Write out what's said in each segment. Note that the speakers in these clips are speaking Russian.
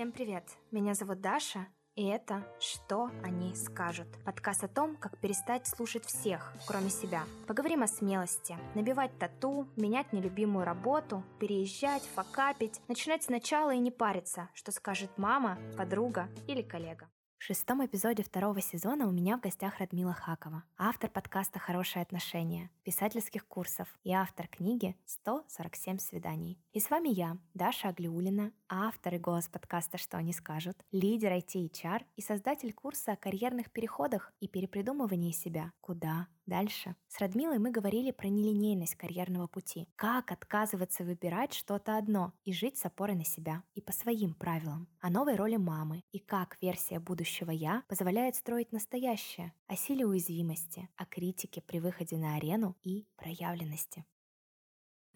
Всем привет! Меня зовут Даша, и это «Что они скажут?» Подкаст о том, как перестать слушать всех, кроме себя. Поговорим о смелости, набивать тату, менять нелюбимую работу, переезжать, факапить, начинать сначала и не париться, что скажет мама, подруга или коллега. В шестом эпизоде второго сезона у меня в гостях Радмила Хакова, автор подкаста «Хорошие отношения», писательских курсов и автор книги «147 свиданий». И с вами я, Даша Аглиулина, автор и голос подкаста «Что они скажут», лидер IT HR и создатель курса о карьерных переходах и перепридумывании себя. Куда? Дальше. С Радмилой мы говорили про нелинейность карьерного пути. Как отказываться выбирать что-то одно и жить с опорой на себя и по своим правилам. О новой роли мамы и как версия будущего «я» позволяет строить настоящее. О силе уязвимости, о критике при выходе на арену и проявленности.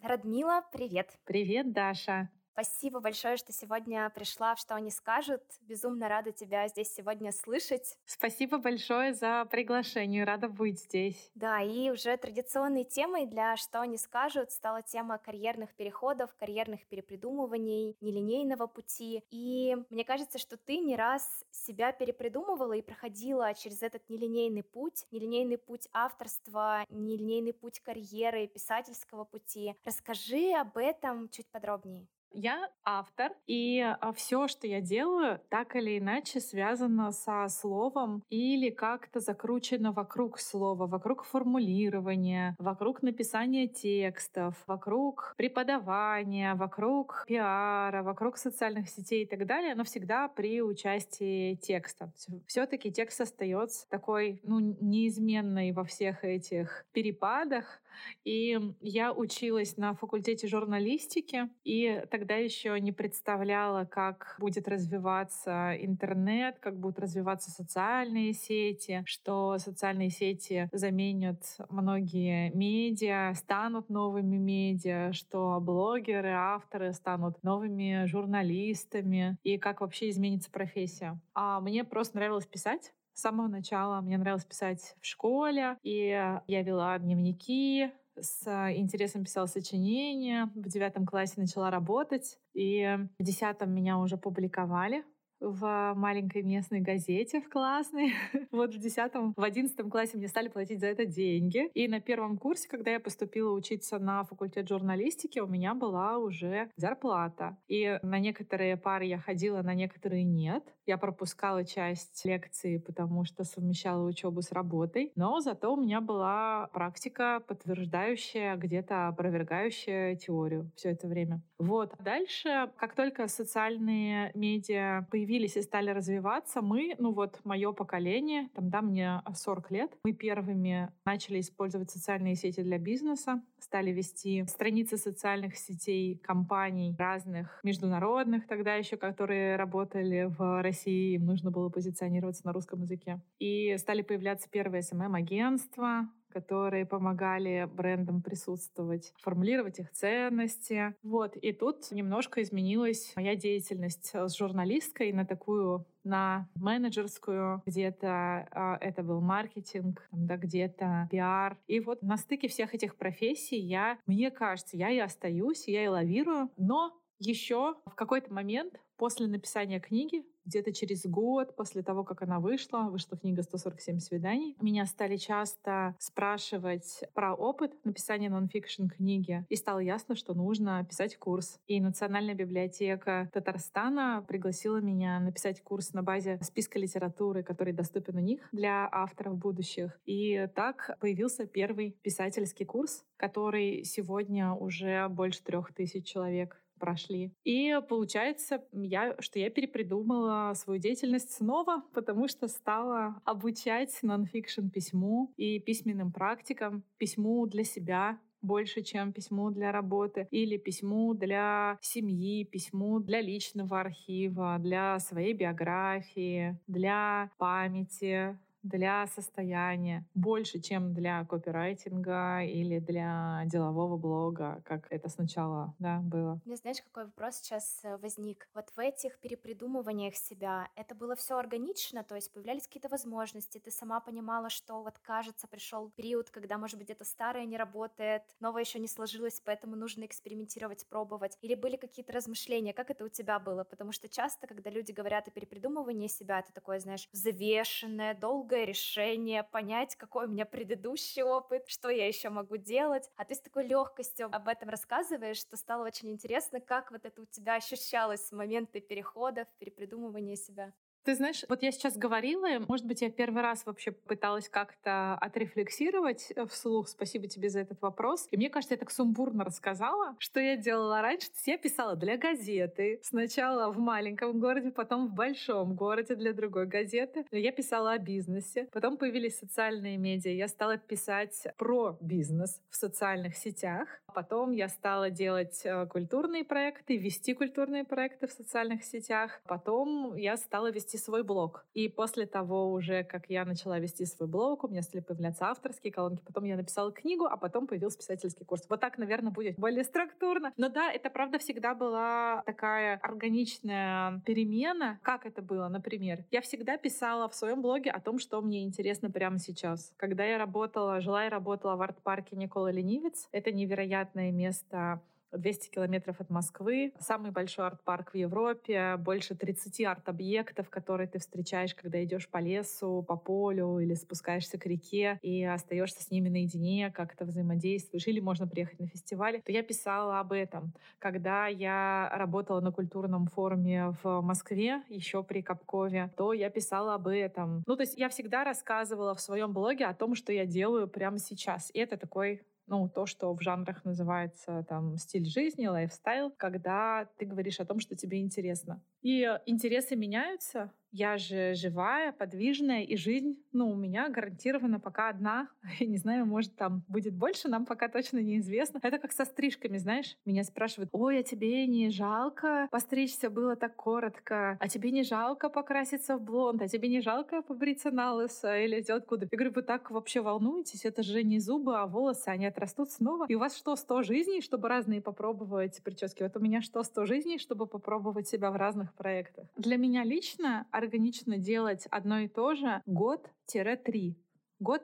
Радмила, привет! Привет, Даша! Спасибо большое, что сегодня пришла в «Что они скажут». Безумно рада тебя здесь сегодня слышать. Спасибо большое за приглашение, рада быть здесь. Да, и уже традиционной темой для «Что они скажут» стала тема карьерных переходов, карьерных перепридумываний, нелинейного пути. И мне кажется, что ты не раз себя перепридумывала и проходила через этот нелинейный путь, нелинейный путь авторства, нелинейный путь карьеры, писательского пути. Расскажи об этом чуть подробнее. Я автор, и а, все, что я делаю, так или иначе связано со словом или как-то закручено вокруг слова, вокруг формулирования, вокруг написания текстов, вокруг преподавания, вокруг пиара, вокруг социальных сетей и так далее, но всегда при участии текста. Все-таки текст остается такой, ну, неизменной во всех этих перепадах, и я училась на факультете журналистики, и тогда еще не представляла, как будет развиваться интернет, как будут развиваться социальные сети, что социальные сети заменят многие медиа, станут новыми медиа, что блогеры, авторы станут новыми журналистами, и как вообще изменится профессия. А мне просто нравилось писать. С самого начала мне нравилось писать в школе, и я вела дневники, с интересом писала сочинения, в девятом классе начала работать, и в десятом меня уже публиковали в маленькой местной газете, в классной. вот в десятом, в одиннадцатом классе мне стали платить за это деньги. И на первом курсе, когда я поступила учиться на факультет журналистики, у меня была уже зарплата. И на некоторые пары я ходила, на некоторые нет. Я пропускала часть лекций, потому что совмещала учебу с работой. Но зато у меня была практика, подтверждающая, где-то опровергающая теорию все это время. Вот. Дальше, как только социальные медиа появились появились и стали развиваться, мы, ну вот мое поколение, там, да, мне 40 лет, мы первыми начали использовать социальные сети для бизнеса, стали вести страницы социальных сетей компаний разных международных тогда еще, которые работали в России, им нужно было позиционироваться на русском языке. И стали появляться первые СММ-агентства, которые помогали брендам присутствовать, формулировать их ценности. Вот. И тут немножко изменилась моя деятельность с журналисткой на такую на менеджерскую, где-то э, это был маркетинг, да, где-то пиар. И вот на стыке всех этих профессий я, мне кажется, я и остаюсь, я и лавирую, но еще в какой-то момент после написания книги где-то через год после того, как она вышла, вышла книга «147 свиданий», меня стали часто спрашивать про опыт написания нонфикшн книги, и стало ясно, что нужно писать курс. И Национальная библиотека Татарстана пригласила меня написать курс на базе списка литературы, который доступен у них для авторов будущих. И так появился первый писательский курс, который сегодня уже больше трех тысяч человек прошли. И получается, я, что я перепридумала свою деятельность снова, потому что стала обучать нонфикшн письму и письменным практикам, письму для себя, больше, чем письму для работы, или письму для семьи, письму для личного архива, для своей биографии, для памяти, для состояния больше, чем для копирайтинга или для делового блога, как это сначала да, было. Мне знаешь, какой вопрос сейчас э, возник? Вот в этих перепридумываниях себя это было все органично, то есть появлялись какие-то возможности, ты сама понимала, что вот кажется, пришел период, когда, может быть, это старое не работает, новое еще не сложилось, поэтому нужно экспериментировать, пробовать. Или были какие-то размышления, как это у тебя было? Потому что часто, когда люди говорят о перепридумывании себя, это такое, знаешь, взвешенное, долгое решение, понять, какой у меня предыдущий опыт, что я еще могу делать. А ты с такой легкостью об этом рассказываешь, что стало очень интересно, как вот это у тебя ощущалось в моменты переходов, перепридумывания себя. Ты знаешь, вот я сейчас говорила, может быть, я первый раз вообще пыталась как-то отрефлексировать э, вслух. Спасибо тебе за этот вопрос. И мне кажется, я так сумбурно рассказала, что я делала раньше. Я писала для газеты. Сначала в маленьком городе, потом в большом городе для другой газеты. Я писала о бизнесе. Потом появились социальные медиа. Я стала писать про бизнес в социальных сетях. Потом я стала делать э, культурные проекты, вести культурные проекты в социальных сетях. Потом я стала вести вести свой блог. И после того уже, как я начала вести свой блог, у меня стали появляться авторские колонки, потом я написала книгу, а потом появился писательский курс. Вот так, наверное, будет более структурно. Но да, это правда всегда была такая органичная перемена. Как это было, например? Я всегда писала в своем блоге о том, что мне интересно прямо сейчас. Когда я работала, жила и работала в арт-парке Никола Ленивец, это невероятное место 200 километров от Москвы. Самый большой арт-парк в Европе, больше 30 арт-объектов, которые ты встречаешь, когда идешь по лесу, по полю или спускаешься к реке и остаешься с ними наедине, как-то взаимодействуешь. Или можно приехать на фестиваль. То я писала об этом. Когда я работала на культурном форуме в Москве, еще при Капкове, то я писала об этом. Ну, то есть я всегда рассказывала в своем блоге о том, что я делаю прямо сейчас. И это такой ну, то, что в жанрах называется там стиль жизни, лайфстайл, когда ты говоришь о том, что тебе интересно. И интересы меняются, я же живая, подвижная, и жизнь, ну, у меня гарантированно пока одна. Я не знаю, может, там будет больше, нам пока точно неизвестно. Это как со стрижками, знаешь. Меня спрашивают, ой, а тебе не жалко постричься было так коротко? А тебе не жалко покраситься в блонд? А тебе не жалко побриться на лысо или сделать куда? Я говорю, вы так вообще волнуетесь? Это же не зубы, а волосы, они отрастут снова. И у вас что, 100 жизней, чтобы разные попробовать прически? Вот у меня что, 100 жизней, чтобы попробовать себя в разных проектах? Для меня лично органично делать одно и то же год-три. Год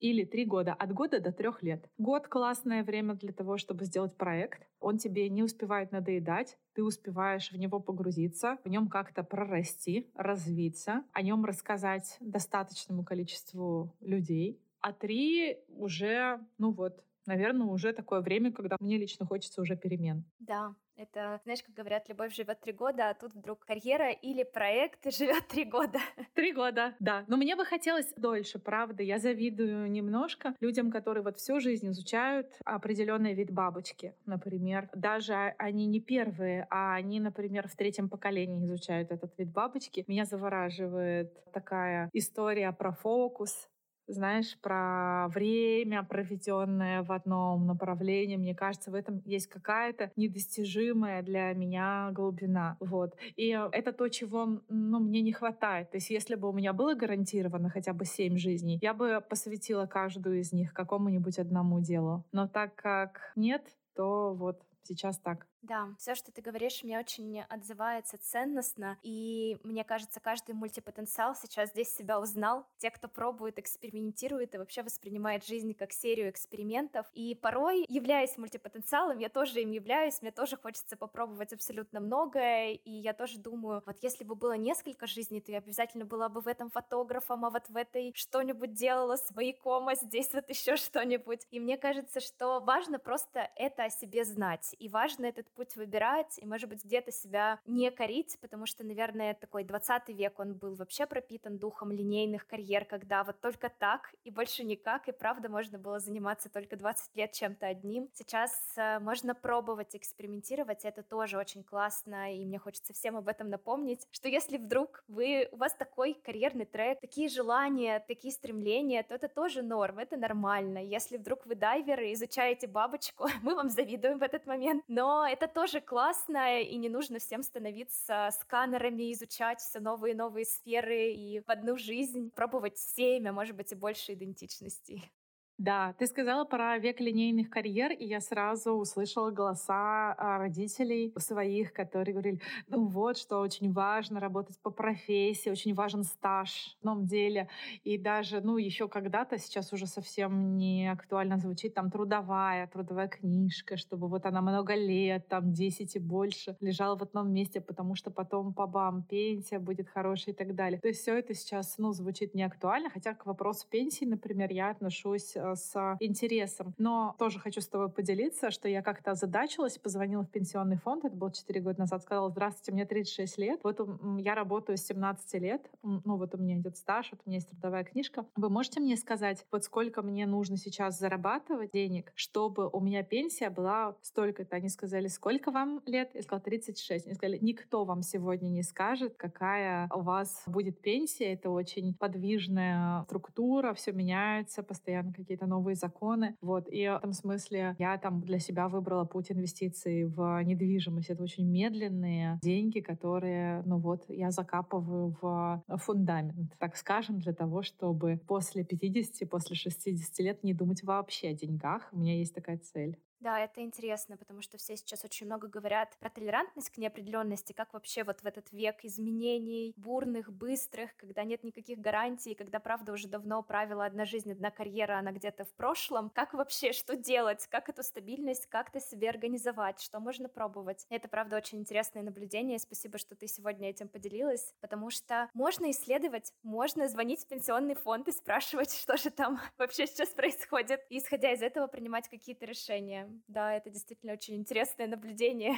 или три года, от года до трех лет. Год — классное время для того, чтобы сделать проект. Он тебе не успевает надоедать, ты успеваешь в него погрузиться, в нем как-то прорасти, развиться, о нем рассказать достаточному количеству людей. А три уже, ну вот, наверное, уже такое время, когда мне лично хочется уже перемен. Да, это, знаешь, как говорят, любовь живет три года, а тут вдруг карьера или проект живет три года. Три года, да. Но мне бы хотелось дольше, правда. Я завидую немножко людям, которые вот всю жизнь изучают определенный вид бабочки, например. Даже они не первые, а они, например, в третьем поколении изучают этот вид бабочки. Меня завораживает такая история про фокус, знаешь, про время, проведенное в одном направлении. Мне кажется, в этом есть какая-то недостижимая для меня глубина. Вот. И это то, чего ну, мне не хватает. То есть если бы у меня было гарантировано хотя бы семь жизней, я бы посвятила каждую из них какому-нибудь одному делу. Но так как нет, то вот сейчас так. Да, все, что ты говоришь, мне очень отзывается ценностно, и мне кажется, каждый мультипотенциал сейчас здесь себя узнал. Те, кто пробует, экспериментирует и вообще воспринимает жизнь как серию экспериментов. И порой, являясь мультипотенциалом, я тоже им являюсь, мне тоже хочется попробовать абсолютно многое, и я тоже думаю, вот если бы было несколько жизней, то я обязательно была бы в этом фотографом, а вот в этой что-нибудь делала с маяком, а здесь вот еще что-нибудь. И мне кажется, что важно просто это о себе знать, и важно этот путь выбирать, и, может быть, где-то себя не корить, потому что, наверное, такой 20 век, он был вообще пропитан духом линейных карьер, когда вот только так и больше никак, и правда можно было заниматься только 20 лет чем-то одним. Сейчас э, можно пробовать, экспериментировать, это тоже очень классно, и мне хочется всем об этом напомнить, что если вдруг вы, у вас такой карьерный трек, такие желания, такие стремления, то это тоже норм, это нормально. Если вдруг вы дайвер и изучаете бабочку, мы вам завидуем в этот момент, но это это тоже классно, и не нужно всем становиться сканерами, изучать все новые и новые сферы и в одну жизнь пробовать семь, а может быть и больше идентичностей. Да, ты сказала про век линейных карьер, и я сразу услышала голоса а, родителей своих, которые говорили, ну вот, что очень важно работать по профессии, очень важен стаж в том деле. И даже, ну, еще когда-то, сейчас уже совсем не актуально звучит, там, трудовая, трудовая книжка, чтобы вот она много лет, там, 10 и больше лежала в одном месте, потому что потом по бам, пенсия будет хорошая и так далее. То есть все это сейчас, ну, звучит не актуально, хотя к вопросу пенсии, например, я отношусь с интересом. Но тоже хочу с тобой поделиться, что я как-то озадачилась, позвонила в пенсионный фонд, это было 4 года назад, сказала, здравствуйте, мне 36 лет, вот я работаю с 17 лет, ну вот у меня идет стаж, вот у меня есть трудовая книжка. Вы можете мне сказать, вот сколько мне нужно сейчас зарабатывать денег, чтобы у меня пенсия была столько-то? Они сказали, сколько вам лет? Я сказала, 36. Они сказали, никто вам сегодня не скажет, какая у вас будет пенсия. Это очень подвижная структура, все меняется, постоянно какие какие-то новые законы. Вот. И в этом смысле я там для себя выбрала путь инвестиций в недвижимость. Это очень медленные деньги, которые, ну вот, я закапываю в фундамент, так скажем, для того, чтобы после 50, после 60 лет не думать вообще о деньгах. У меня есть такая цель. Да, это интересно, потому что все сейчас очень много говорят про толерантность к неопределенности, как вообще вот в этот век изменений, бурных, быстрых, когда нет никаких гарантий, когда, правда, уже давно правила одна жизнь, одна карьера, она где-то в прошлом. Как вообще, что делать, как эту стабильность как-то себе организовать, что можно пробовать? Это, правда, очень интересное наблюдение. Спасибо, что ты сегодня этим поделилась, потому что можно исследовать, можно звонить в пенсионный фонд и спрашивать, что же там вообще сейчас происходит, и, исходя из этого, принимать какие-то решения. Да, это действительно очень интересное наблюдение.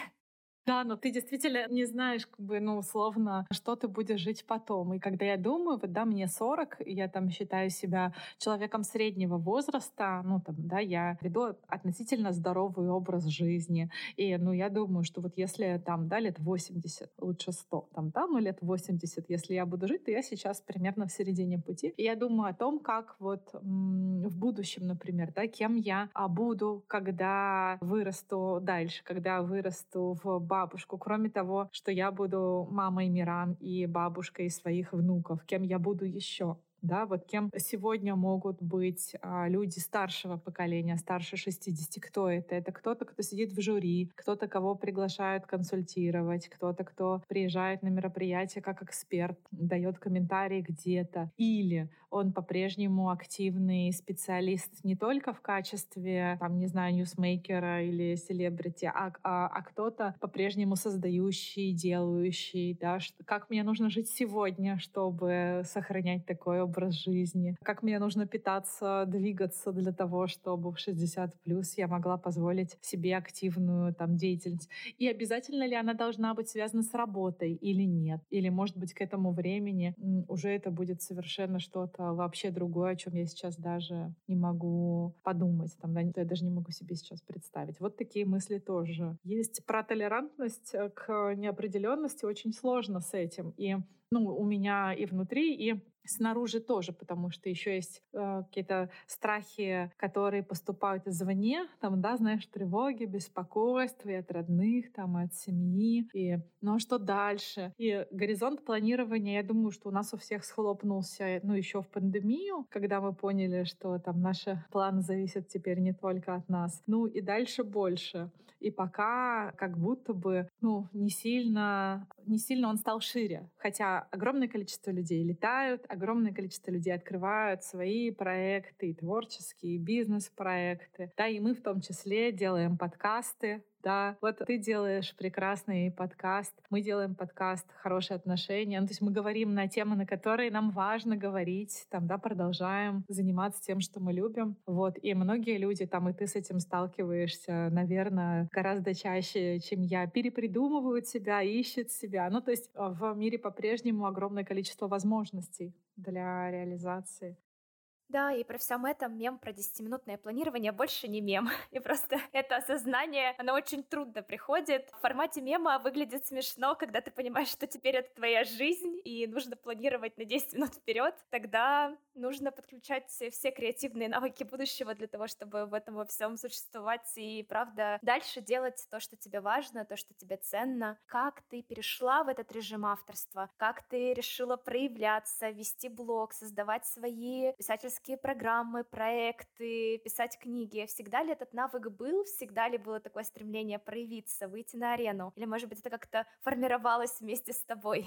Да, но ты действительно не знаешь, как бы, ну, условно, что ты будешь жить потом. И когда я думаю, вот, да, мне 40, я там считаю себя человеком среднего возраста, ну, там, да, я веду относительно здоровый образ жизни. И, ну, я думаю, что вот если там, да, лет 80, лучше 100, там, да, ну, лет 80, если я буду жить, то я сейчас примерно в середине пути. И я думаю о том, как вот в будущем, например, да, кем я а, буду, когда вырасту дальше, когда вырасту в бабушку, кроме того, что я буду мамой Миран и бабушкой своих внуков, кем я буду еще да, вот кем сегодня могут быть а, люди старшего поколения, старше 60. Кто это? Это кто-то, кто сидит в жюри, кто-то, кого приглашают консультировать, кто-то, кто приезжает на мероприятие как эксперт, дает комментарии где-то. Или он по-прежнему активный специалист не только в качестве, там, не знаю, ньюсмейкера или селебрити, а, а, а кто-то по-прежнему создающий, делающий, да, что, как мне нужно жить сегодня, чтобы сохранять такой образ жизни, как мне нужно питаться, двигаться для того, чтобы в 60 плюс я могла позволить себе активную там деятельность. И обязательно ли она должна быть связана с работой или нет? Или, может быть, к этому времени уже это будет совершенно что-то вообще другое, о чем я сейчас даже не могу подумать, там, да, я даже не могу себе сейчас представить. Вот такие мысли тоже есть. Про толерантность э, к неопределенности очень сложно с этим. И ну, у меня и внутри, и снаружи тоже, потому что еще есть э, какие-то страхи, которые поступают извне, там, да, знаешь, тревоги, беспокойства и от родных, там, и от семьи, и, ну, а что дальше? И горизонт планирования, я думаю, что у нас у всех схлопнулся, ну, еще в пандемию, когда мы поняли, что там наши планы зависят теперь не только от нас, ну, и дальше больше. И пока как будто бы, ну, не сильно, не сильно он стал шире, хотя огромное количество людей летают, огромное количество людей открывают свои проекты, и творческие, бизнес-проекты. Да, и мы в том числе делаем подкасты, да, вот ты делаешь прекрасный подкаст, мы делаем подкаст «Хорошие отношения», ну, то есть мы говорим на темы, на которые нам важно говорить, там, да, продолжаем заниматься тем, что мы любим, вот, и многие люди, там, и ты с этим сталкиваешься, наверное, гораздо чаще, чем я, перепридумывают себя, ищут себя, ну, то есть в мире по-прежнему огромное количество возможностей для реализации. Да, и при всем этом мем про 10-минутное планирование больше не мем. И просто это осознание, оно очень трудно приходит. В формате мема выглядит смешно, когда ты понимаешь, что теперь это твоя жизнь, и нужно планировать на 10 минут вперед. Тогда нужно подключать все креативные навыки будущего для того, чтобы в этом во всем существовать и, правда, дальше делать то, что тебе важно, то, что тебе ценно. Как ты перешла в этот режим авторства? Как ты решила проявляться, вести блог, создавать свои писательские авторские программы, проекты, писать книги. Всегда ли этот навык был? Всегда ли было такое стремление проявиться, выйти на арену? Или, может быть, это как-то формировалось вместе с тобой?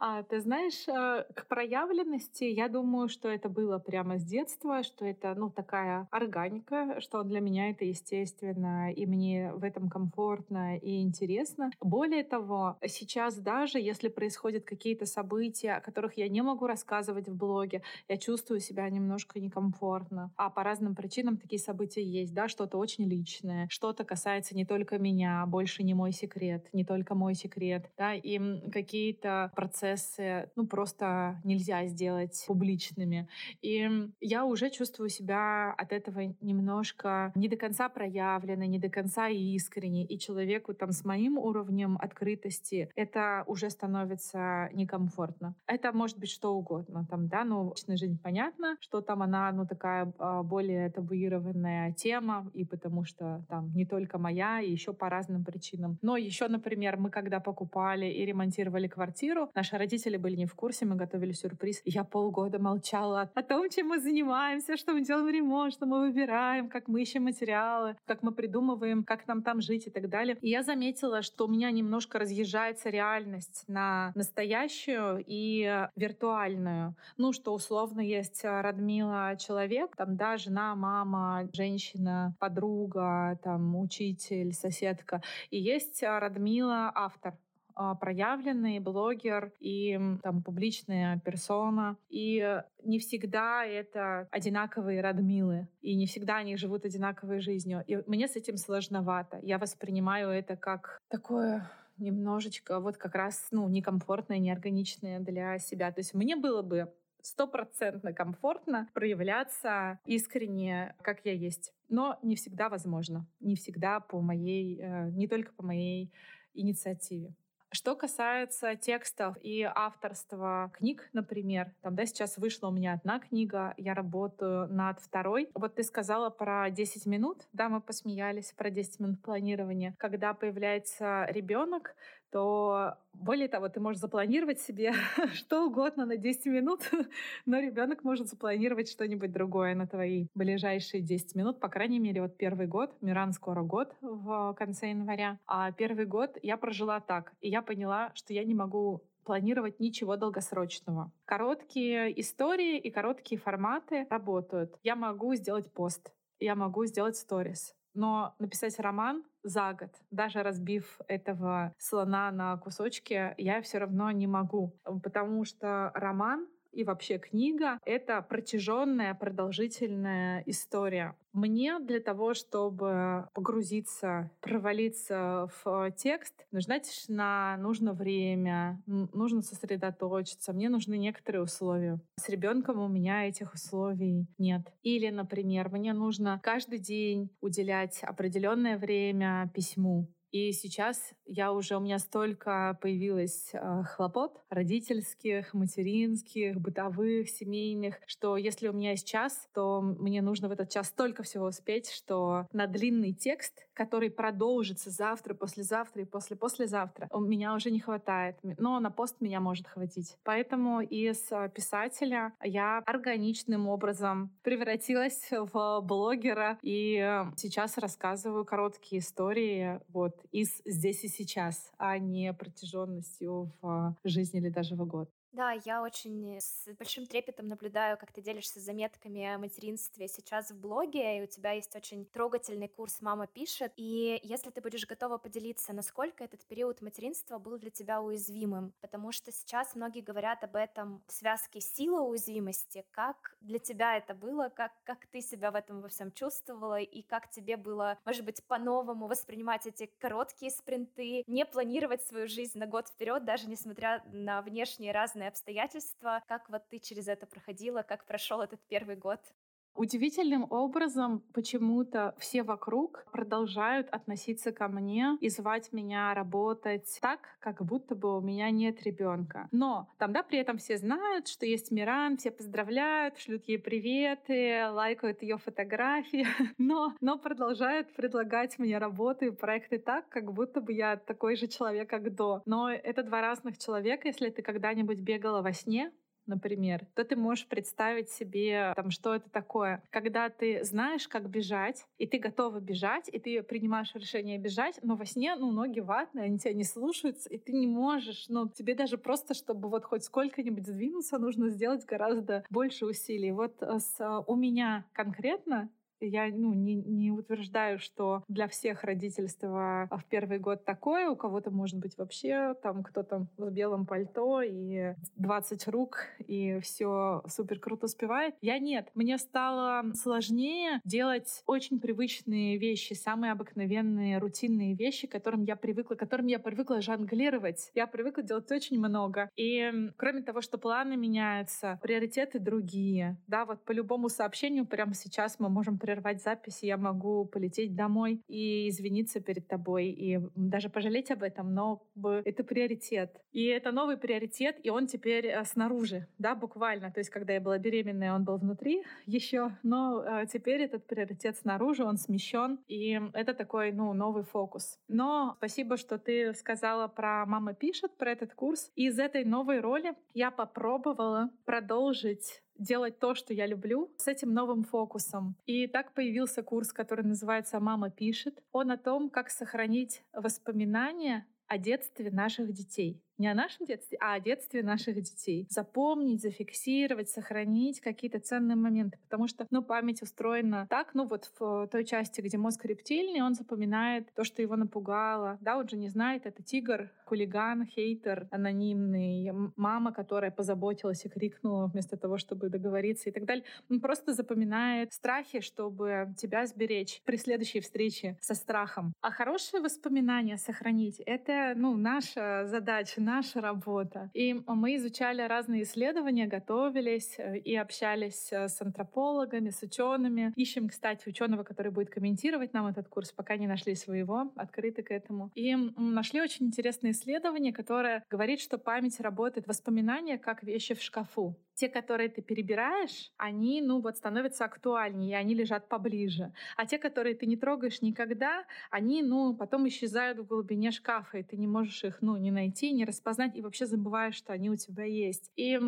А, ты знаешь, э, к проявленности, я думаю, что это было прямо с детства, что это, ну, такая органика, что для меня это естественно, и мне в этом комфортно и интересно. Более того, сейчас даже, если происходят какие-то события, о которых я не могу рассказывать в блоге, я чувствую себя немножко некомфортно. А по разным причинам такие события есть, да, что-то очень личное, что-то касается не только меня, больше не мой секрет, не только мой секрет, да, и какие-то процессы процессы, ну, просто нельзя сделать публичными. И я уже чувствую себя от этого немножко не до конца проявленной, не до конца искренней. И человеку там с моим уровнем открытости это уже становится некомфортно. Это может быть что угодно. Там, да, ну, личная жизнь понятно, что там она, ну, такая а, более табуированная тема, и потому что там не только моя, и еще по разным причинам. Но еще, например, мы когда покупали и ремонтировали квартиру, наша Наши родители были не в курсе, мы готовили сюрприз. Я полгода молчала о том, чем мы занимаемся, что мы делаем ремонт, что мы выбираем, как мы ищем материалы, как мы придумываем, как нам там жить и так далее. И я заметила, что у меня немножко разъезжается реальность на настоящую и виртуальную. Ну, что условно есть Радмила человек, там, да, жена, мама, женщина, подруга, там, учитель, соседка. И есть Радмила автор. А, проявленный блогер и там публичная персона. И не всегда это одинаковые Радмилы, и не всегда они живут одинаковой жизнью. И мне с этим сложновато. Я воспринимаю это как такое немножечко вот как раз ну, некомфортное, неорганичное для себя. То есть мне было бы стопроцентно комфортно проявляться искренне, как я есть. Но не всегда возможно. Не всегда по моей, э, не только по моей инициативе. Что касается текстов и авторства книг, например, там, да, сейчас вышла у меня одна книга, я работаю над второй. Вот ты сказала про 10 минут, да, мы посмеялись про 10 минут планирования. Когда появляется ребенок, то более того, ты можешь запланировать себе что угодно на 10 минут, но ребенок может запланировать что-нибудь другое на твои ближайшие 10 минут. По крайней мере, вот первый год, Миран скоро год в конце января, а первый год я прожила так, и я поняла, что я не могу планировать ничего долгосрочного. Короткие истории и короткие форматы работают. Я могу сделать пост, я могу сделать сторис, но написать роман за год, даже разбив этого слона на кусочки, я все равно не могу, потому что роман и вообще книга — это протяженная, продолжительная история. Мне для того, чтобы погрузиться, провалиться в текст, нужна тишина, нужно время, нужно сосредоточиться, мне нужны некоторые условия. С ребенком у меня этих условий нет. Или, например, мне нужно каждый день уделять определенное время письму. И сейчас я уже, у меня столько появилось э, хлопот родительских, материнских, бытовых, семейных, что если у меня есть час, то мне нужно в этот час столько всего успеть, что на длинный текст, который продолжится завтра, послезавтра и после-послезавтра, у меня уже не хватает. Но на пост меня может хватить. Поэтому из писателя я органичным образом превратилась в блогера и э, сейчас рассказываю короткие истории вот из здесь и сейчас, а не протяженностью в жизни или даже в год. Да, я очень с большим трепетом наблюдаю, как ты делишься заметками о материнстве сейчас в блоге, и у тебя есть очень трогательный курс «Мама пишет». И если ты будешь готова поделиться, насколько этот период материнства был для тебя уязвимым, потому что сейчас многие говорят об этом в связке сила уязвимости. Как для тебя это было? Как, как ты себя в этом во всем чувствовала? И как тебе было, может быть, по-новому воспринимать эти короткие спринты, не планировать свою жизнь на год вперед, даже несмотря на внешние разные обстоятельства. Как вот ты через это проходила, как прошел этот первый год? Удивительным образом почему-то все вокруг продолжают относиться ко мне и звать меня работать так, как будто бы у меня нет ребенка. Но там, да, при этом все знают, что есть Миран, все поздравляют, шлют ей приветы, лайкают ее фотографии, но, но продолжают предлагать мне работы и проекты так, как будто бы я такой же человек, как до. Но это два разных человека. Если ты когда-нибудь бегала во сне, например, то ты можешь представить себе, там, что это такое. Когда ты знаешь, как бежать, и ты готова бежать, и ты принимаешь решение бежать, но во сне, ну, ноги ватные, они тебя не слушаются, и ты не можешь, ну, тебе даже просто, чтобы вот хоть сколько-нибудь сдвинуться, нужно сделать гораздо больше усилий. Вот э, с, э, у меня конкретно я ну, не, не утверждаю, что для всех родительство в первый год такое. У кого-то может быть вообще там кто-то в белом пальто и 20 рук, и все супер круто успевает. Я нет. Мне стало сложнее делать очень привычные вещи, самые обыкновенные, рутинные вещи, к которым я привыкла, которым я привыкла жонглировать. Я привыкла делать очень много. И кроме того, что планы меняются, приоритеты другие. Да, вот по любому сообщению прямо сейчас мы можем прервать запись, я могу полететь домой и извиниться перед тобой, и даже пожалеть об этом, но это приоритет. И это новый приоритет, и он теперь э, снаружи, да, буквально. То есть, когда я была беременная, он был внутри еще, но э, теперь этот приоритет снаружи, он смещен, и это такой, ну, новый фокус. Но спасибо, что ты сказала про «Мама пишет», про этот курс. И из этой новой роли я попробовала продолжить делать то, что я люблю, с этим новым фокусом. И так появился курс, который называется «Мама пишет». Он о том, как сохранить воспоминания о детстве наших детей не о нашем детстве, а о детстве наших детей. Запомнить, зафиксировать, сохранить какие-то ценные моменты. Потому что, ну, память устроена так, ну, вот в той части, где мозг рептильный, он запоминает то, что его напугало. Да, он же не знает, это тигр, хулиган, хейтер, анонимный, мама, которая позаботилась и крикнула вместо того, чтобы договориться и так далее. Он просто запоминает страхи, чтобы тебя сберечь при следующей встрече со страхом. А хорошие воспоминания сохранить — это, ну, наша задача, наша работа. И мы изучали разные исследования, готовились э, и общались э, с антропологами, с учеными. Ищем, кстати, ученого, который будет комментировать нам этот курс, пока не нашли своего, открыты к этому. И нашли очень интересное исследование, которое говорит, что память работает, воспоминания как вещи в шкафу те, которые ты перебираешь, они, ну вот, становятся актуальнее, они лежат поближе. А те, которые ты не трогаешь никогда, они, ну, потом исчезают в глубине шкафа, и ты не можешь их, ну, не найти, не распознать, и вообще забываешь, что они у тебя есть. И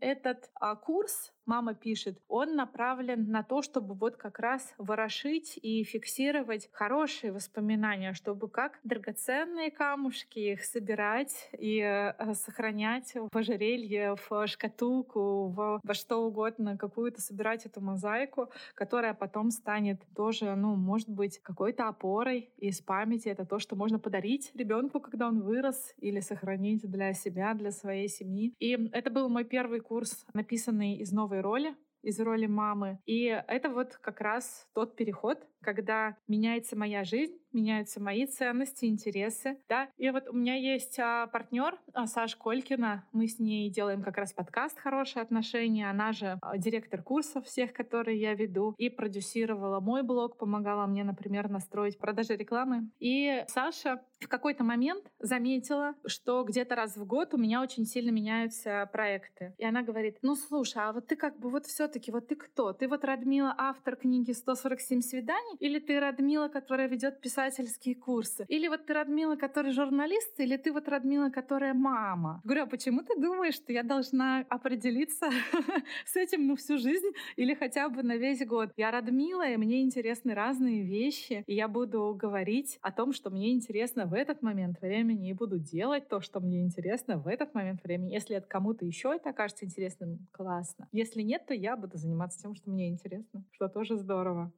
этот а, курс, мама пишет, он направлен на то, чтобы вот как раз ворошить и фиксировать хорошие воспоминания, чтобы как драгоценные камушки их собирать и э, сохранять в ожерелье, в шкатулку, в, во что угодно, какую-то собирать эту мозаику, которая потом станет тоже, ну, может быть, какой-то опорой из памяти. Это то, что можно подарить ребенку, когда он вырос, или сохранить для себя, для своей семьи. И это был мой первый курс, написанный из новой роли, из роли мамы. И это вот как раз тот переход, когда меняется моя жизнь, меняются мои ценности, интересы, да. И вот у меня есть а, партнер а, Саша Колькина, мы с ней делаем как раз подкаст «Хорошие отношения», она же а, директор курсов всех, которые я веду, и продюсировала мой блог, помогала мне, например, настроить продажи рекламы. И Саша в какой-то момент заметила, что где-то раз в год у меня очень сильно меняются проекты. И она говорит, ну слушай, а вот ты как бы вот все таки вот ты кто? Ты вот Радмила, автор книги «147 свиданий», или ты Радмила, которая ведет писательские курсы? Или вот ты Радмила, который журналист, или ты вот Радмила, которая мама? Говорю, а почему ты думаешь, что я должна определиться с этим ну всю жизнь или хотя бы на весь год? Я Радмила, и мне интересны разные вещи, и я буду говорить о том, что мне интересно в этот момент времени, и буду делать то, что мне интересно в этот момент времени. Если это кому-то еще это окажется интересным, классно. Если нет, то я буду заниматься тем, что мне интересно, что тоже здорово.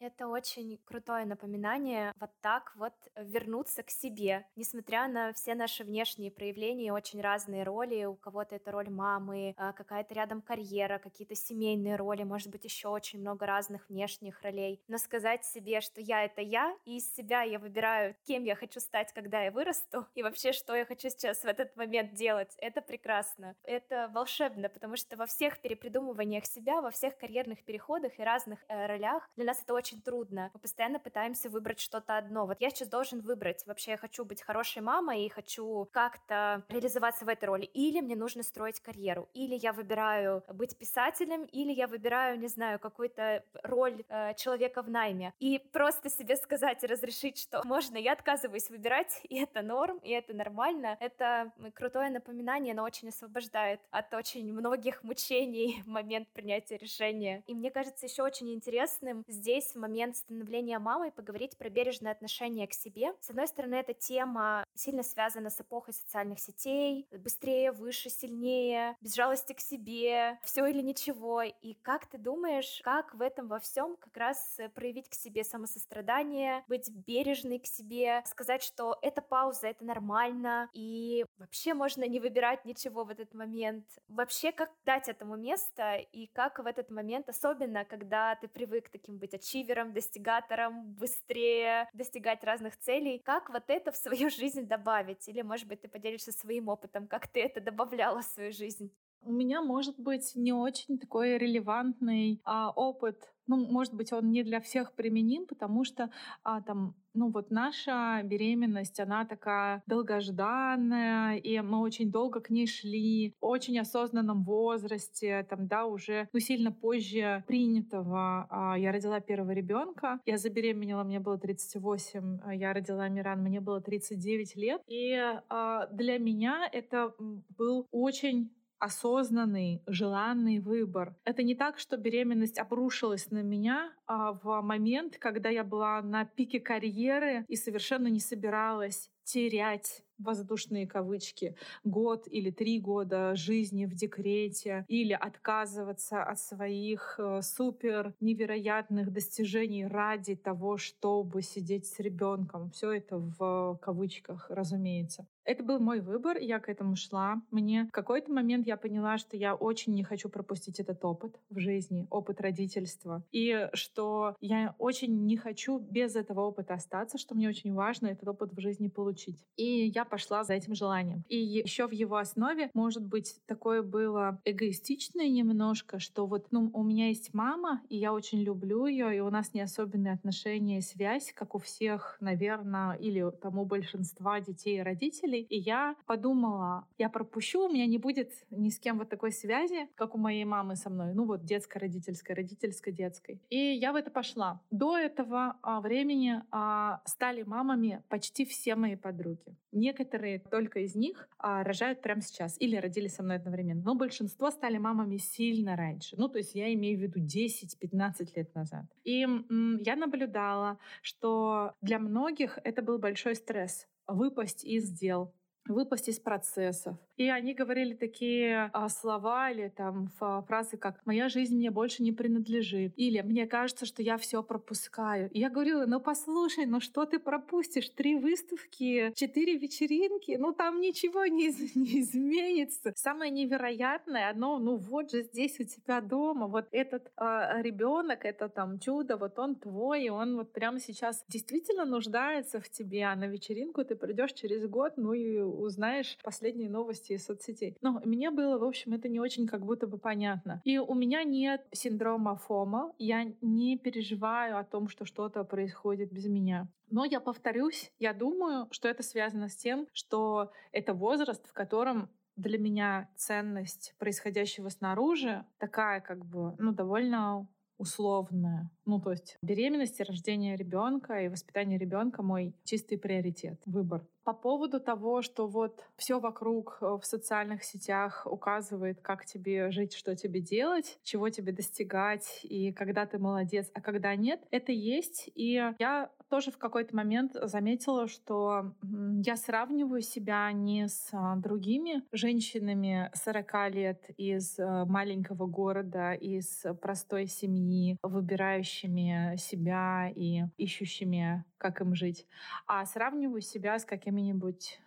Это очень крутое напоминание вот так вот вернуться к себе. Несмотря на все наши внешние проявления, очень разные роли. У кого-то это роль мамы, а, какая-то рядом карьера, какие-то семейные роли, может быть, еще очень много разных внешних ролей. Но сказать себе, что я — это я, и из себя я выбираю, кем я хочу стать, когда я вырасту, и вообще, что я хочу сейчас в этот момент делать, это прекрасно. Это волшебно, потому что во всех перепридумываниях себя, во всех карьерных переходах и разных э, ролях для нас это очень очень трудно. Мы постоянно пытаемся выбрать что-то одно. Вот я сейчас должен выбрать. Вообще я хочу быть хорошей мамой и хочу как-то реализоваться в этой роли. Или мне нужно строить карьеру. Или я выбираю быть писателем, или я выбираю, не знаю, какую-то роль э, человека в найме. И просто себе сказать и разрешить, что можно, я отказываюсь выбирать, и это норм, и это нормально. Это крутое напоминание, но очень освобождает от очень многих мучений в момент принятия решения. И мне кажется, еще очень интересным здесь момент становления мамой поговорить про бережное отношение к себе. С одной стороны, эта тема сильно связана с эпохой социальных сетей, быстрее, выше, сильнее, без жалости к себе, все или ничего. И как ты думаешь, как в этом во всем как раз проявить к себе самосострадание, быть бережной к себе, сказать, что это пауза, это нормально, и вообще можно не выбирать ничего в этот момент. Вообще, как дать этому место, и как в этот момент, особенно когда ты привык таким быть очевидным, ачивером, достигатором, быстрее достигать разных целей. Как вот это в свою жизнь добавить? Или, может быть, ты поделишься своим опытом, как ты это добавляла в свою жизнь? У меня может быть не очень такой релевантный а, опыт ну, может быть, он не для всех применим, потому что а, там, ну вот наша беременность, она такая долгожданная, и мы очень долго к ней шли, в очень осознанном возрасте, там, да, уже, ну, сильно позже принятого. А, я родила первого ребенка, я забеременела, мне было 38, а я родила Миран, мне было 39 лет, и а, для меня это был очень осознанный, желанный выбор. Это не так, что беременность обрушилась на меня а в момент, когда я была на пике карьеры и совершенно не собиралась терять воздушные кавычки, год или три года жизни в декрете или отказываться от своих э, супер невероятных достижений ради того, чтобы сидеть с ребенком. Все это в кавычках, разумеется. Это был мой выбор, я к этому шла. Мне в какой-то момент я поняла, что я очень не хочу пропустить этот опыт в жизни, опыт родительства. И что я очень не хочу без этого опыта остаться, что мне очень важно этот опыт в жизни получить. И я пошла за этим желанием. И еще в его основе, может быть, такое было эгоистичное немножко, что вот ну, у меня есть мама, и я очень люблю ее, и у нас не особенные отношения и связь, как у всех, наверное, или тому большинства детей и родителей. И я подумала, я пропущу, у меня не будет ни с кем вот такой связи, как у моей мамы со мной. Ну вот детско-родительской, родительско-детской. И я в это пошла. До этого а, времени а, стали мамами почти все мои подруги. Некоторые только из них а, рожают прямо сейчас или родили со мной одновременно. Но большинство стали мамами сильно раньше. Ну, то есть я имею в виду 10-15 лет назад. И я наблюдала, что для многих это был большой стресс выпасть из дел, выпасть из процессов. И они говорили такие а, слова или там фразы, как «моя жизнь мне больше не принадлежит» или «мне кажется, что я все пропускаю». И я говорила, ну послушай, ну что ты пропустишь? Три выставки, четыре вечеринки, ну там ничего не, из не изменится. Самое невероятное, оно, ну вот же здесь у тебя дома, вот этот а, ребенок, это там чудо, вот он твой, и он вот прямо сейчас действительно нуждается в тебе, а на вечеринку ты придешь через год, ну и узнаешь последние новости из соцсетей. Но мне было, в общем, это не очень как будто бы понятно. И у меня нет синдрома ФОМа. Я не переживаю о том, что что-то происходит без меня. Но я повторюсь, я думаю, что это связано с тем, что это возраст, в котором для меня ценность происходящего снаружи такая как бы, ну, довольно условная. Ну, то есть беременность рождение ребенка и воспитание ребенка мой чистый приоритет, выбор. По поводу того, что вот все вокруг э, в социальных сетях указывает, как тебе жить, что тебе делать, чего тебе достигать, и когда ты молодец, а когда нет, это есть. И я тоже в какой-то момент заметила, что я сравниваю себя не с а, другими женщинами 40 лет из э, маленького города, из простой семьи, выбирающими себя и ищущими, как им жить, а сравниваю себя с какими-нибудь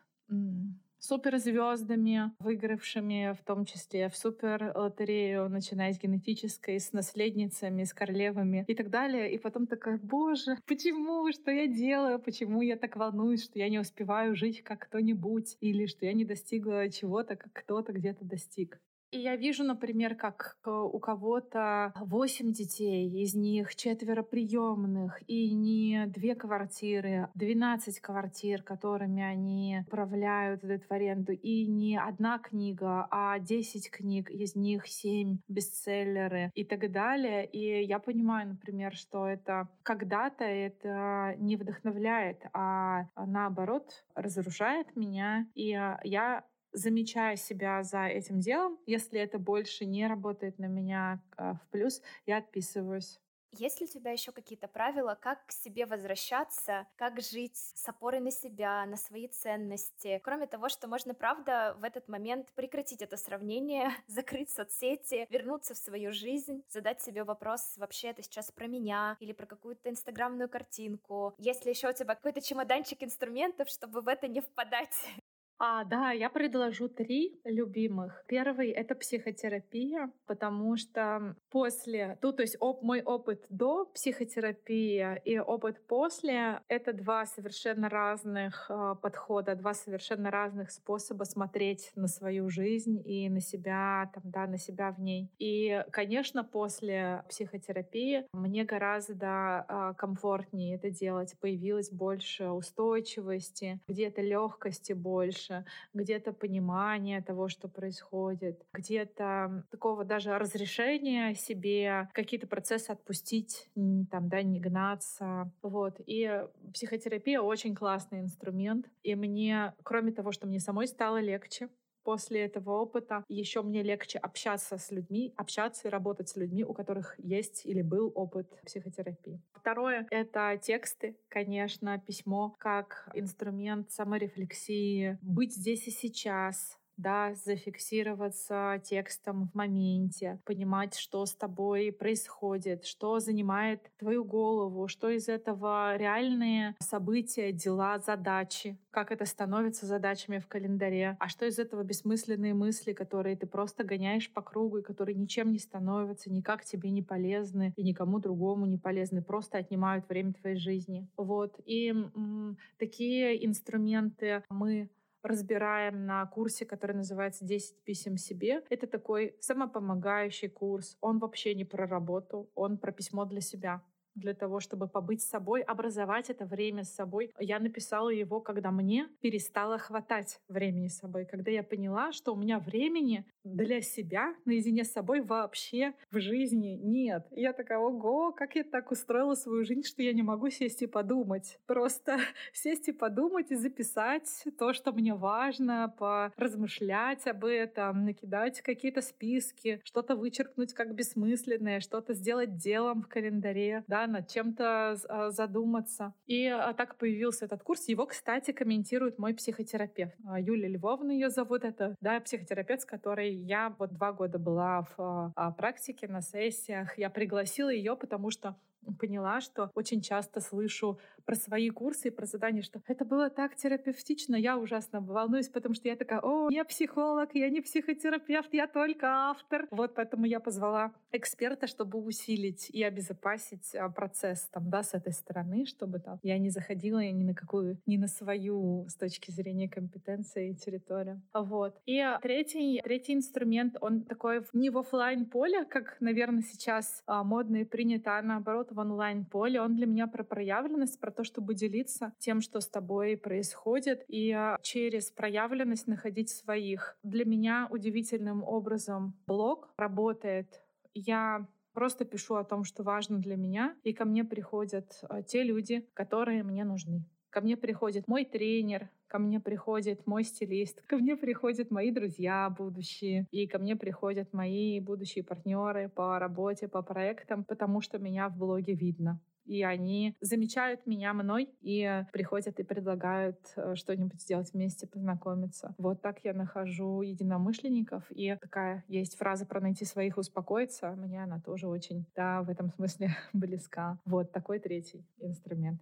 суперзвездами, выигравшими в том числе в супер лотерею, начиная с генетической, с наследницами, с королевами и так далее. И потом такая, боже, почему, что я делаю, почему я так волнуюсь, что я не успеваю жить как кто-нибудь, или что я не достигла чего-то, как кто-то где-то достиг. И я вижу, например, как э, у кого-то 8 детей, из них четверо приемных, и не две квартиры, 12 квартир, которыми они управляют, в аренду, и не одна книга, а 10 книг, из них 7 бестселлеры и так далее. И я понимаю, например, что это когда-то это не вдохновляет, а наоборот разрушает меня. И я замечая себя за этим делом. Если это больше не работает на меня а, в плюс, я отписываюсь. Есть ли у тебя еще какие-то правила, как к себе возвращаться, как жить с опорой на себя, на свои ценности? Кроме того, что можно, правда, в этот момент прекратить это сравнение, закрыть соцсети, вернуться в свою жизнь, задать себе вопрос, вообще это сейчас про меня или про какую-то инстаграмную картинку. Есть ли еще у тебя какой-то чемоданчик инструментов, чтобы в это не впадать? А, да, я предложу три любимых. Первый — это психотерапия, потому что после, ну, то есть оп, мой опыт до психотерапии и опыт после — это два совершенно разных э, подхода, два совершенно разных способа смотреть на свою жизнь и на себя, там, да, на себя в ней. И, конечно, после психотерапии мне гораздо э, комфортнее это делать, появилось больше устойчивости, где-то легкости больше, больше, где-то понимание того, что происходит, где-то такого даже разрешения себе, какие-то процессы отпустить, там, да, не гнаться. Вот. И психотерапия очень классный инструмент. И мне, кроме того, что мне самой стало легче, после этого опыта еще мне легче общаться с людьми, общаться и работать с людьми, у которых есть или был опыт психотерапии. Второе — это тексты, конечно, письмо как инструмент саморефлексии, быть здесь и сейчас, да, зафиксироваться текстом в моменте, понимать, что с тобой происходит, что занимает твою голову, что из этого реальные события, дела, задачи, как это становится задачами в календаре, а что из этого бессмысленные мысли, которые ты просто гоняешь по кругу и которые ничем не становятся, никак тебе не полезны и никому другому не полезны, просто отнимают время твоей жизни. Вот. И м- такие инструменты мы разбираем на курсе, который называется «10 писем себе». Это такой самопомогающий курс. Он вообще не про работу, он про письмо для себя для того, чтобы побыть с собой, образовать это время с собой. Я написала его, когда мне перестало хватать времени с собой, когда я поняла, что у меня времени для себя наедине с собой вообще в жизни нет. И я такая, ого, как я так устроила свою жизнь, что я не могу сесть и подумать. Просто сесть и подумать и записать то, что мне важно, поразмышлять об этом, накидать какие-то списки, что-то вычеркнуть как бессмысленное, что-то сделать делом в календаре, да, над чем-то а, задуматься. И а, так появился этот курс. Его, кстати, комментирует мой психотерапевт. А, Юлия Львовна ее зовут. Это, да, психотерапевт, с которой я вот два года была в практике, на сессиях. Я пригласила ее, потому что поняла, что очень часто слышу про свои курсы и про задания, что это было так терапевтично, я ужасно волнуюсь, потому что я такая, о, я психолог, я не психотерапевт, я только автор. Вот поэтому я позвала эксперта, чтобы усилить и обезопасить а, процесс там, да, с этой стороны, чтобы там я не заходила ни на какую, ни на свою с точки зрения компетенции и территории. Вот. И третий, третий инструмент, он такой не в офлайн поле, как, наверное, сейчас а, модно и принято, а наоборот в онлайн-поле. Он для меня про проявленность, про то, чтобы делиться тем, что с тобой происходит, и а, через проявленность находить своих. Для меня удивительным образом блог работает. Я просто пишу о том, что важно для меня, и ко мне приходят а, те люди, которые мне нужны. Ко мне приходит мой тренер, ко мне приходит мой стилист, ко мне приходят мои друзья будущие, и ко мне приходят мои будущие партнеры по работе, по проектам, потому что меня в блоге видно. и они замечают меня мной и приходят и предлагают э, что-нибудь сделать вместе, познакомиться. Вот так я нахожу единомышленников. И такая есть фраза про найти своих, успокоиться. Мне она тоже очень, да, в этом смысле близка. Вот такой третий инструмент.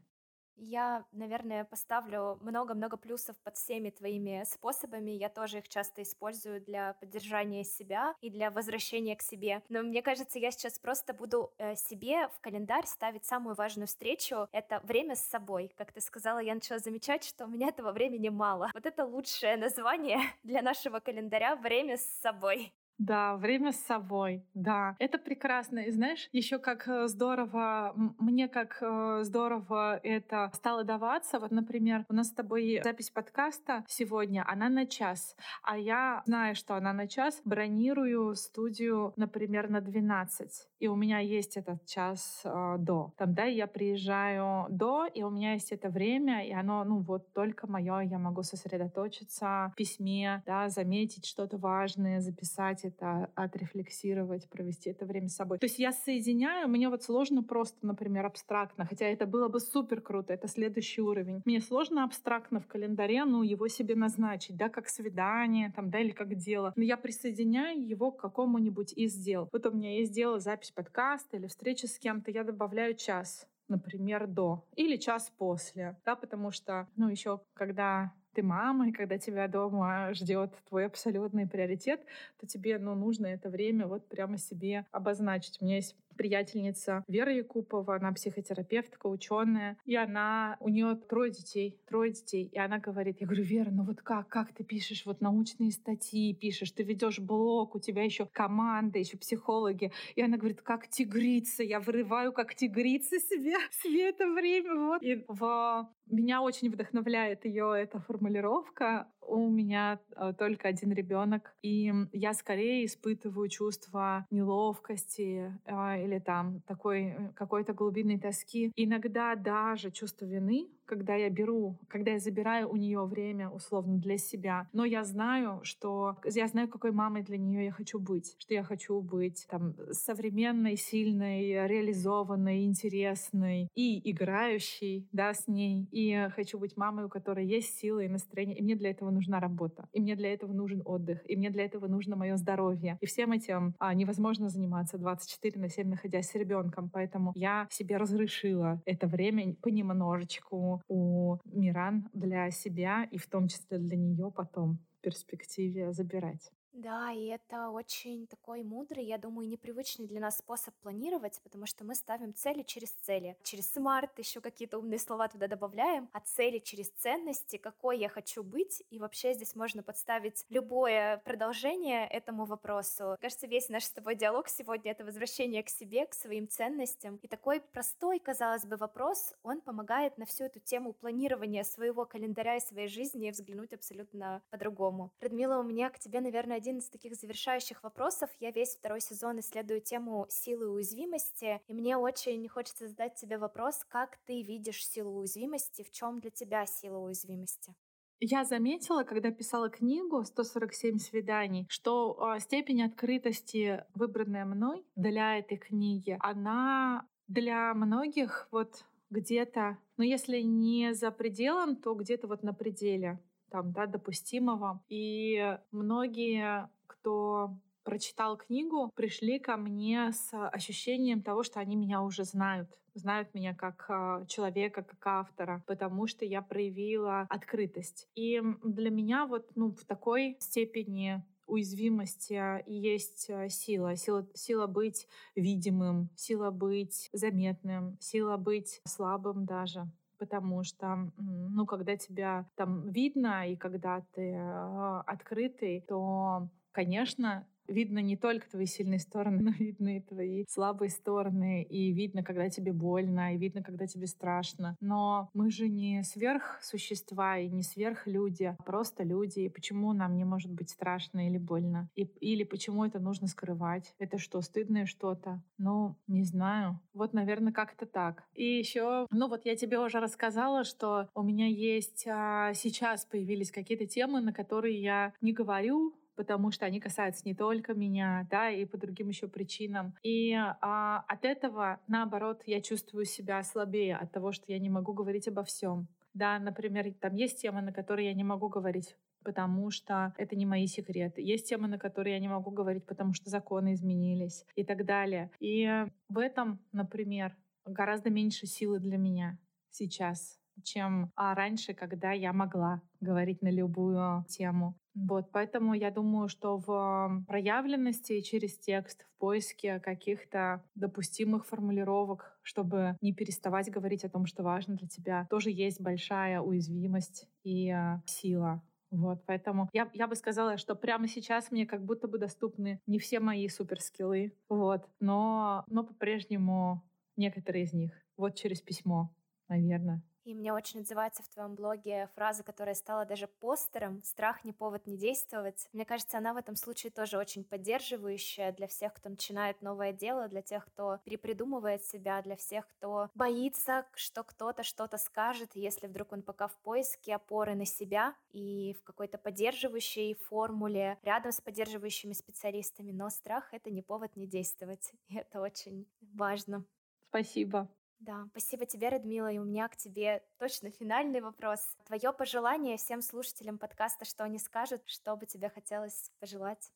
Я, наверное, поставлю много-много плюсов под всеми твоими способами. Я тоже их часто использую для поддержания себя и для возвращения к себе. Но мне кажется, я сейчас просто буду э, себе в календарь ставить самую важную встречу. Это время с собой. Как ты сказала, я начала замечать, что у меня этого времени мало. Вот это лучшее название для нашего календаря «Время с собой». Да, время с собой, да. Это прекрасно. И знаешь, еще как э, здорово, мне как э, здорово это стало даваться. Вот, например, у нас с тобой запись подкаста сегодня, она на час. А я, знаю, что она на час, бронирую студию, например, на 12 и у меня есть этот час э, до. Там, да, я приезжаю до, и у меня есть это время, и оно, ну, вот только мое, я могу сосредоточиться в письме, да, заметить что-то важное, записать это, отрефлексировать, провести это время с собой. То есть я соединяю, мне вот сложно просто, например, абстрактно, хотя это было бы супер круто, это следующий уровень. Мне сложно абстрактно в календаре, ну, его себе назначить, да, как свидание, там, да, или как дело. Но я присоединяю его к какому-нибудь из дел. Вот у меня есть дело запись запись подкаста или встречи с кем-то, я добавляю час например, до или час после, да, потому что, ну, еще когда ты мама, и когда тебя дома ждет твой абсолютный приоритет, то тебе, ну, нужно это время вот прямо себе обозначить. У меня есть приятельница Вера Якупова, она психотерапевтка, ученая, и она, у нее трое детей, трое детей, и она говорит, я говорю, Вера, ну вот как, как ты пишешь вот научные статьи, пишешь, ты ведешь блог, у тебя еще команда, еще психологи, и она говорит, как тигрица, я вырываю как тигрица себе, себе это время, вот. И в меня очень вдохновляет ее эта формулировка. У меня э, только один ребенок, и я скорее испытываю чувство неловкости э, или там такой э, какой-то глубинной тоски. Иногда даже чувство вины, когда я беру, когда я забираю у нее время условно для себя, но я знаю, что я знаю, какой мамой для нее я хочу быть, что я хочу быть там современной, сильной, реализованной, интересной и играющей, да, с ней. И хочу быть мамой, у которой есть силы и настроение, и мне для этого нужна работа, и мне для этого нужен отдых, и мне для этого нужно мое здоровье. И всем этим а, невозможно заниматься 24 на 7, находясь с ребенком, поэтому я себе разрешила это время понемножечку у Миран для себя и в том числе для нее потом в перспективе забирать. Да, и это очень такой мудрый, я думаю, непривычный для нас способ планировать, потому что мы ставим цели через цели. Через смарт еще какие-то умные слова туда добавляем, а цели через ценности, какой я хочу быть. И вообще здесь можно подставить любое продолжение этому вопросу. Кажется, весь наш с тобой диалог сегодня — это возвращение к себе, к своим ценностям. И такой простой, казалось бы, вопрос, он помогает на всю эту тему планирования своего календаря и своей жизни взглянуть абсолютно по-другому. Радмила, у меня к тебе, наверное, один из таких завершающих вопросов. Я весь второй сезон исследую тему силы уязвимости, и мне очень хочется задать тебе вопрос, как ты видишь силу уязвимости, в чем для тебя сила уязвимости? Я заметила, когда писала книгу «147 свиданий», что э, степень открытости, выбранная мной для этой книги, она для многих вот где-то, ну если не за пределом, то где-то вот на пределе там, да, допустимого. И многие, кто прочитал книгу, пришли ко мне с ощущением того, что они меня уже знают знают меня как э, человека, как автора, потому что я проявила открытость. И для меня вот ну, в такой степени уязвимости есть э, сила. сила. Сила быть видимым, сила быть заметным, сила быть слабым даже потому что, ну, когда тебя там видно и когда ты э, открытый, то, конечно, видно не только твои сильные стороны, но видно и твои слабые стороны, и видно, когда тебе больно, и видно, когда тебе страшно. Но мы же не сверхсущества и не сверхлюди, а просто люди. И почему нам не может быть страшно или больно? И, или почему это нужно скрывать? Это что, стыдное что-то? Ну, не знаю. Вот, наверное, как-то так. И еще, ну вот я тебе уже рассказала, что у меня есть а, сейчас появились какие-то темы, на которые я не говорю, потому что они касаются не только меня, да, и по другим еще причинам. И а, от этого, наоборот, я чувствую себя слабее от того, что я не могу говорить обо всем. Да, например, там есть темы, на которые я не могу говорить потому что это не мои секреты. Есть темы, на которые я не могу говорить, потому что законы изменились и так далее. И в этом, например, гораздо меньше силы для меня сейчас, чем а раньше, когда я могла говорить на любую тему. Вот, поэтому я думаю, что в проявленности через текст, в поиске каких-то допустимых формулировок, чтобы не переставать говорить о том, что важно для тебя, тоже есть большая уязвимость и а, сила. Вот, поэтому я, я бы сказала, что прямо сейчас мне как будто бы доступны не все мои суперскиллы, вот, но, но по-прежнему некоторые из них. Вот через письмо, наверное. И мне очень отзывается в твоем блоге фраза, которая стала даже постером «Страх не повод не действовать». Мне кажется, она в этом случае тоже очень поддерживающая для всех, кто начинает новое дело, для тех, кто перепридумывает себя, для всех, кто боится, что кто-то что-то скажет, если вдруг он пока в поиске опоры на себя и в какой-то поддерживающей формуле рядом с поддерживающими специалистами. Но страх — это не повод не действовать. И это очень важно. Спасибо. Да, спасибо тебе, Радмила, и у меня к тебе точно финальный вопрос. Твое пожелание всем слушателям подкаста, что они скажут, что бы тебе хотелось пожелать?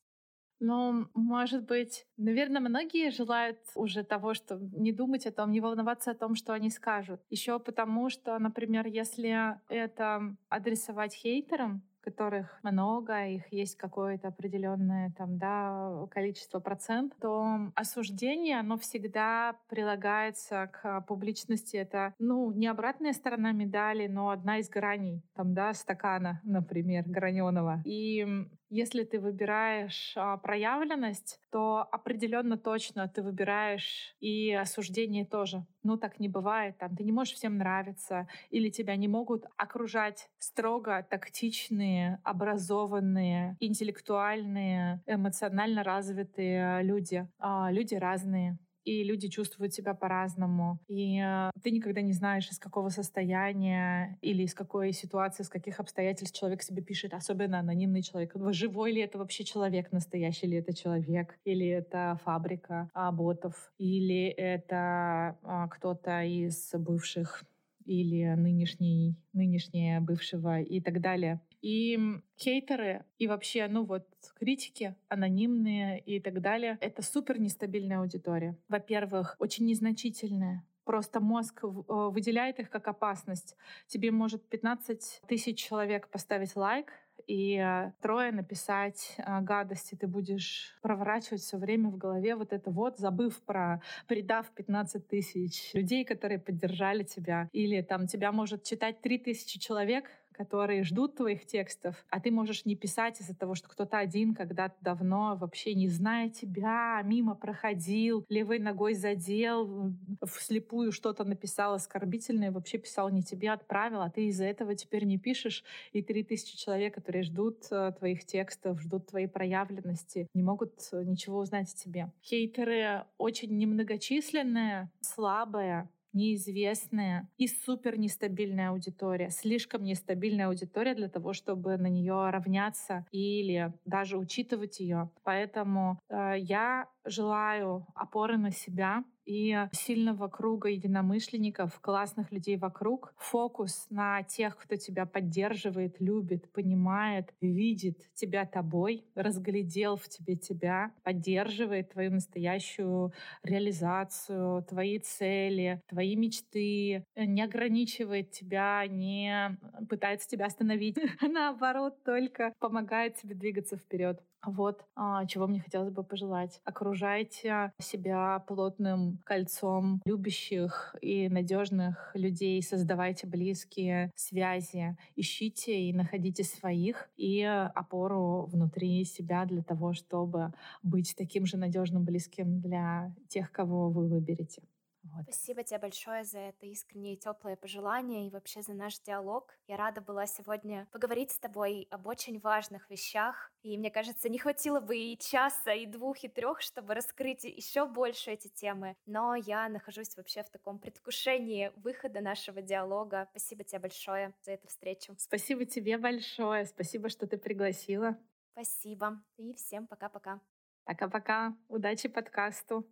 Ну, может быть, наверное, многие желают уже того, что не думать о том, не волноваться о том, что они скажут. Еще потому, что, например, если это адресовать хейтерам, которых много, их есть какое-то определенное там, да, количество процент, то осуждение, оно всегда прилагается к публичности. Это, ну, не обратная сторона медали, но одна из граней, там, да, стакана, например, граненого. И если ты выбираешь а, проявленность, то определенно точно ты выбираешь и осуждение тоже. Ну, так не бывает. Там, ты не можешь всем нравиться, или тебя не могут окружать строго тактичные, образованные, интеллектуальные, эмоционально развитые люди. А, люди разные и люди чувствуют себя по-разному. И э, ты никогда не знаешь, из какого состояния или из какой ситуации, из каких обстоятельств человек себе пишет, особенно анонимный человек. Живой ли это вообще человек, настоящий ли это человек, или это фабрика а, ботов, или это а, кто-то из бывших или нынешний, нынешнее бывшего и так далее. И хейтеры и вообще, ну вот, критики, анонимные и так далее, это супер нестабильная аудитория. Во-первых, очень незначительная. Просто мозг э, выделяет их как опасность. Тебе может 15 тысяч человек поставить лайк, и э, трое написать э, гадости, ты будешь проворачивать все время в голове вот это вот, забыв про, предав 15 тысяч людей, которые поддержали тебя. Или там тебя может читать 3 тысячи человек, которые ждут твоих текстов, а ты можешь не писать из-за того, что кто-то один когда-то давно, вообще не зная тебя, мимо проходил, левой ногой задел, вслепую что-то написал оскорбительное, вообще писал не тебе, отправил, а ты из-за этого теперь не пишешь, и три тысячи человек, которые ждут э, твоих текстов, ждут твоей проявленности, не могут э, ничего узнать о тебе. Хейтеры очень немногочисленные, слабые, неизвестная и супер нестабильная аудитория. Слишком нестабильная аудитория для того, чтобы на нее равняться или даже учитывать ее. Поэтому э, я желаю опоры на себя, и сильного круга единомышленников, классных людей вокруг. Фокус на тех, кто тебя поддерживает, любит, понимает, видит тебя тобой, разглядел в тебе тебя, поддерживает твою настоящую реализацию, твои цели, твои мечты, не ограничивает тебя, не пытается тебя остановить, наоборот, только помогает тебе двигаться вперед. Вот а, чего мне хотелось бы пожелать. Окружайте себя плотным кольцом любящих и надежных людей, создавайте близкие связи, ищите и находите своих и опору внутри себя для того, чтобы быть таким же надежным близким для тех, кого вы выберете. Вот. Спасибо тебе большое за это искреннее и теплое пожелание и вообще за наш диалог. Я рада была сегодня поговорить с тобой об очень важных вещах. И мне кажется, не хватило бы и часа, и двух, и трех, чтобы раскрыть еще больше эти темы. Но я нахожусь вообще в таком предвкушении выхода нашего диалога. Спасибо тебе большое за эту встречу. Спасибо тебе большое. Спасибо, что ты пригласила. Спасибо. И всем пока-пока. Пока-пока. Удачи подкасту.